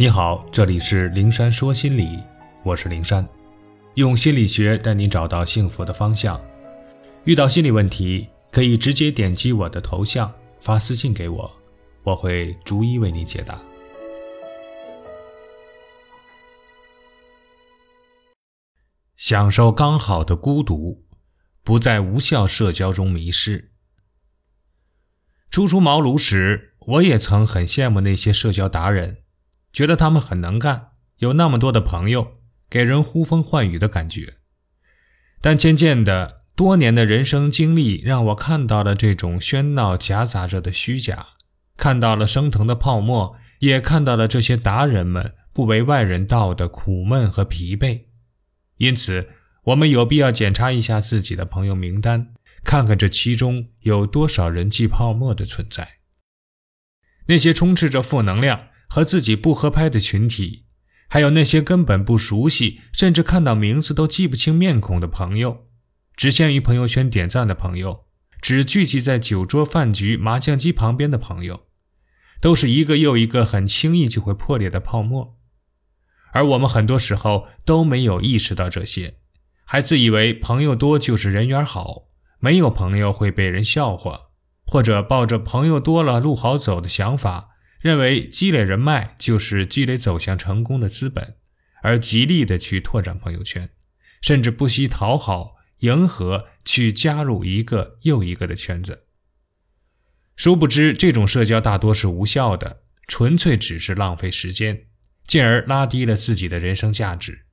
你好，这里是灵山说心理，我是灵山，用心理学带你找到幸福的方向。遇到心理问题，可以直接点击我的头像发私信给我，我会逐一为你解答。享受刚好的孤独，不在无效社交中迷失。初出茅庐时，我也曾很羡慕那些社交达人。觉得他们很能干，有那么多的朋友，给人呼风唤雨的感觉。但渐渐的，多年的人生经历让我看到了这种喧闹夹杂着的虚假，看到了升腾的泡沫，也看到了这些达人们不为外人道的苦闷和疲惫。因此，我们有必要检查一下自己的朋友名单，看看这其中有多少人际泡沫的存在。那些充斥着负能量。和自己不合拍的群体，还有那些根本不熟悉，甚至看到名字都记不清面孔的朋友，只限于朋友圈点赞的朋友，只聚集在酒桌饭局、麻将机旁边的朋友，都是一个又一个很轻易就会破裂的泡沫。而我们很多时候都没有意识到这些，还自以为朋友多就是人缘好，没有朋友会被人笑话，或者抱着朋友多了路好走的想法。认为积累人脉就是积累走向成功的资本，而极力的去拓展朋友圈，甚至不惜讨好、迎合，去加入一个又一个的圈子。殊不知，这种社交大多是无效的，纯粹只是浪费时间，进而拉低了自己的人生价值。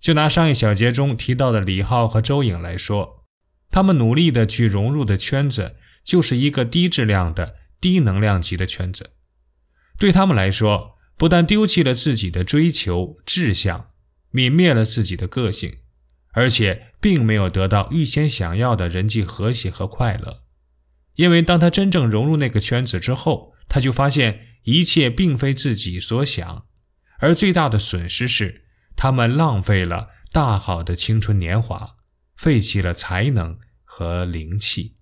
就拿上一小节中提到的李浩和周颖来说，他们努力的去融入的圈子，就是一个低质量的、低能量级的圈子。对他们来说，不但丢弃了自己的追求志向，泯灭了自己的个性，而且并没有得到预先想要的人际和谐和快乐。因为当他真正融入那个圈子之后，他就发现一切并非自己所想，而最大的损失是他们浪费了大好的青春年华，废弃了才能和灵气。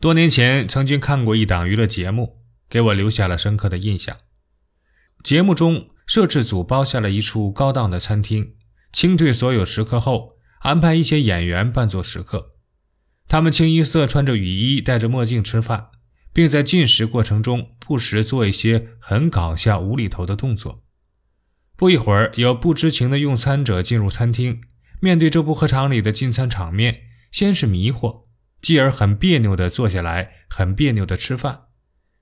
多年前曾经看过一档娱乐节目。给我留下了深刻的印象。节目中，摄制组包下了一处高档的餐厅，清退所有食客后，安排一些演员扮作食客。他们清一色穿着雨衣，戴着墨镜吃饭，并在进食过程中不时做一些很搞笑、无厘头的动作。不一会儿，有不知情的用餐者进入餐厅，面对这不合常理的进餐场面，先是迷惑，继而很别扭地坐下来，很别扭地吃饭。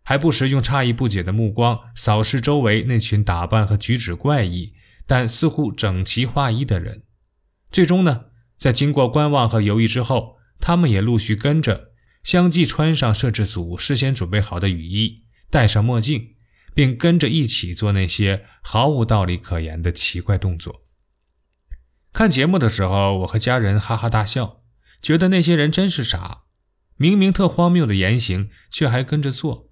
还不时用诧异不解的目光扫视周围那群打扮和举止怪异，但似乎整齐划一的人。最终呢，在经过观望和犹豫之后，他们也陆续跟着，相继穿上摄制组事先准备好的雨衣，戴上墨镜，并跟着一起做那些毫无道理可言的奇怪动作。看节目的时候，我和家人哈哈大笑，觉得那些人真是傻，明明特荒谬的言行，却还跟着做。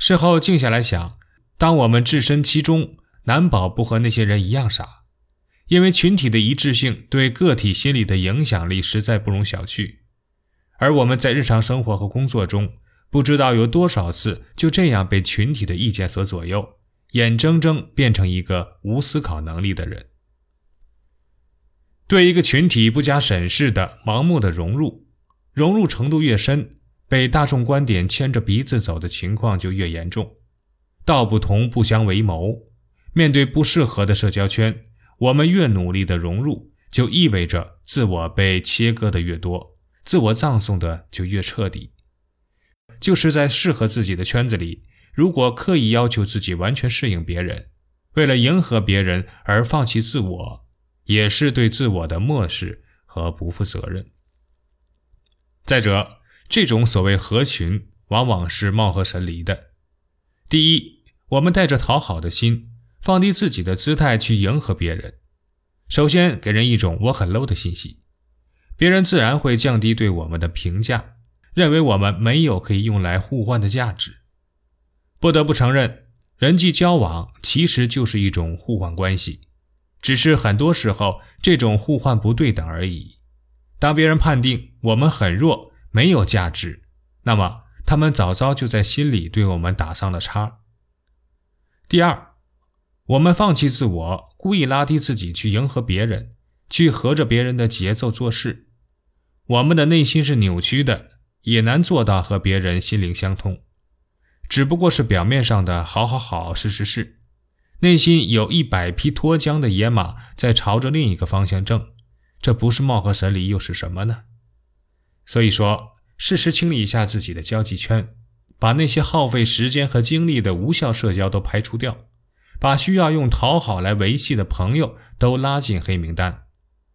事后静下来想，当我们置身其中，难保不和那些人一样傻，因为群体的一致性对个体心理的影响力实在不容小觑。而我们在日常生活和工作中，不知道有多少次就这样被群体的意见所左右，眼睁睁变成一个无思考能力的人。对一个群体不加审视的盲目的融入，融入程度越深。被大众观点牵着鼻子走的情况就越严重，道不同不相为谋。面对不适合的社交圈，我们越努力的融入，就意味着自我被切割的越多，自我葬送的就越彻底。就是在适合自己的圈子里，如果刻意要求自己完全适应别人，为了迎合别人而放弃自我，也是对自我的漠视和不负责任。再者，这种所谓合群，往往是貌合神离的。第一，我们带着讨好的心，放低自己的姿态去迎合别人，首先给人一种我很 low 的信息，别人自然会降低对我们的评价，认为我们没有可以用来互换的价值。不得不承认，人际交往其实就是一种互换关系，只是很多时候这种互换不对等而已。当别人判定我们很弱，没有价值，那么他们早早就在心里对我们打上了叉。第二，我们放弃自我，故意拉低自己去迎合别人，去合着别人的节奏做事。我们的内心是扭曲的，也难做到和别人心灵相通。只不过是表面上的好好好，是是是，内心有一百匹脱缰的野马在朝着另一个方向挣，这不是貌合神离又是什么呢？所以说，适时清理一下自己的交际圈，把那些耗费时间和精力的无效社交都排除掉，把需要用讨好来维系的朋友都拉进黑名单，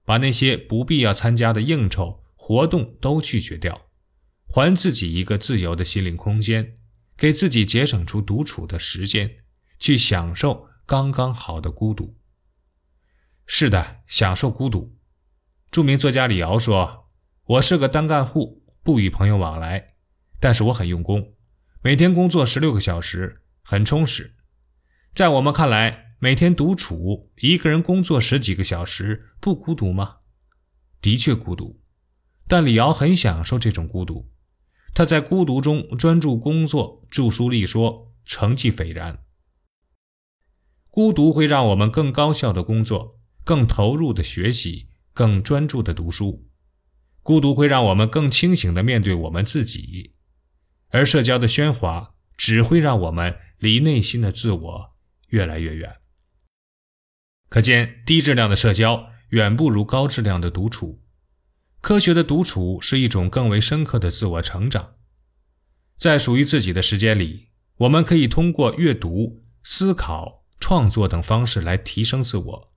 把那些不必要参加的应酬活动都拒绝掉，还自己一个自由的心灵空间。给自己节省出独处的时间，去享受刚刚好的孤独。是的，享受孤独。著名作家李敖说：“我是个单干户，不与朋友往来，但是我很用功，每天工作十六个小时，很充实。在我们看来，每天独处，一个人工作十几个小时，不孤独吗？的确孤独，但李敖很享受这种孤独。”他在孤独中专注工作，著书立说，成绩斐然。孤独会让我们更高效的工作，更投入的学习，更专注的读书。孤独会让我们更清醒的面对我们自己，而社交的喧哗只会让我们离内心的自我越来越远。可见，低质量的社交远不如高质量的独处。科学的独处是一种更为深刻的自我成长，在属于自己的时间里，我们可以通过阅读、思考、创作等方式来提升自我，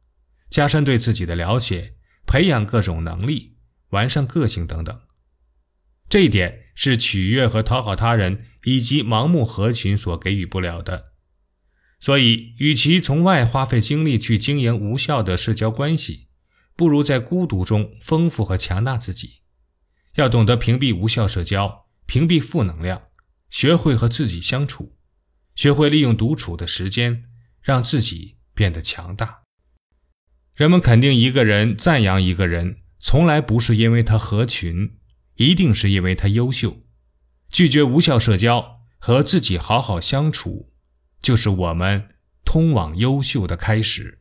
加深对自己的了解，培养各种能力，完善个性等等。这一点是取悦和讨好他人以及盲目合群所给予不了的。所以，与其从外花费精力去经营无效的社交关系，不如在孤独中丰富和强大自己，要懂得屏蔽无效社交，屏蔽负能量，学会和自己相处，学会利用独处的时间，让自己变得强大。人们肯定一个人、赞扬一个人，从来不是因为他合群，一定是因为他优秀。拒绝无效社交，和自己好好相处，就是我们通往优秀的开始。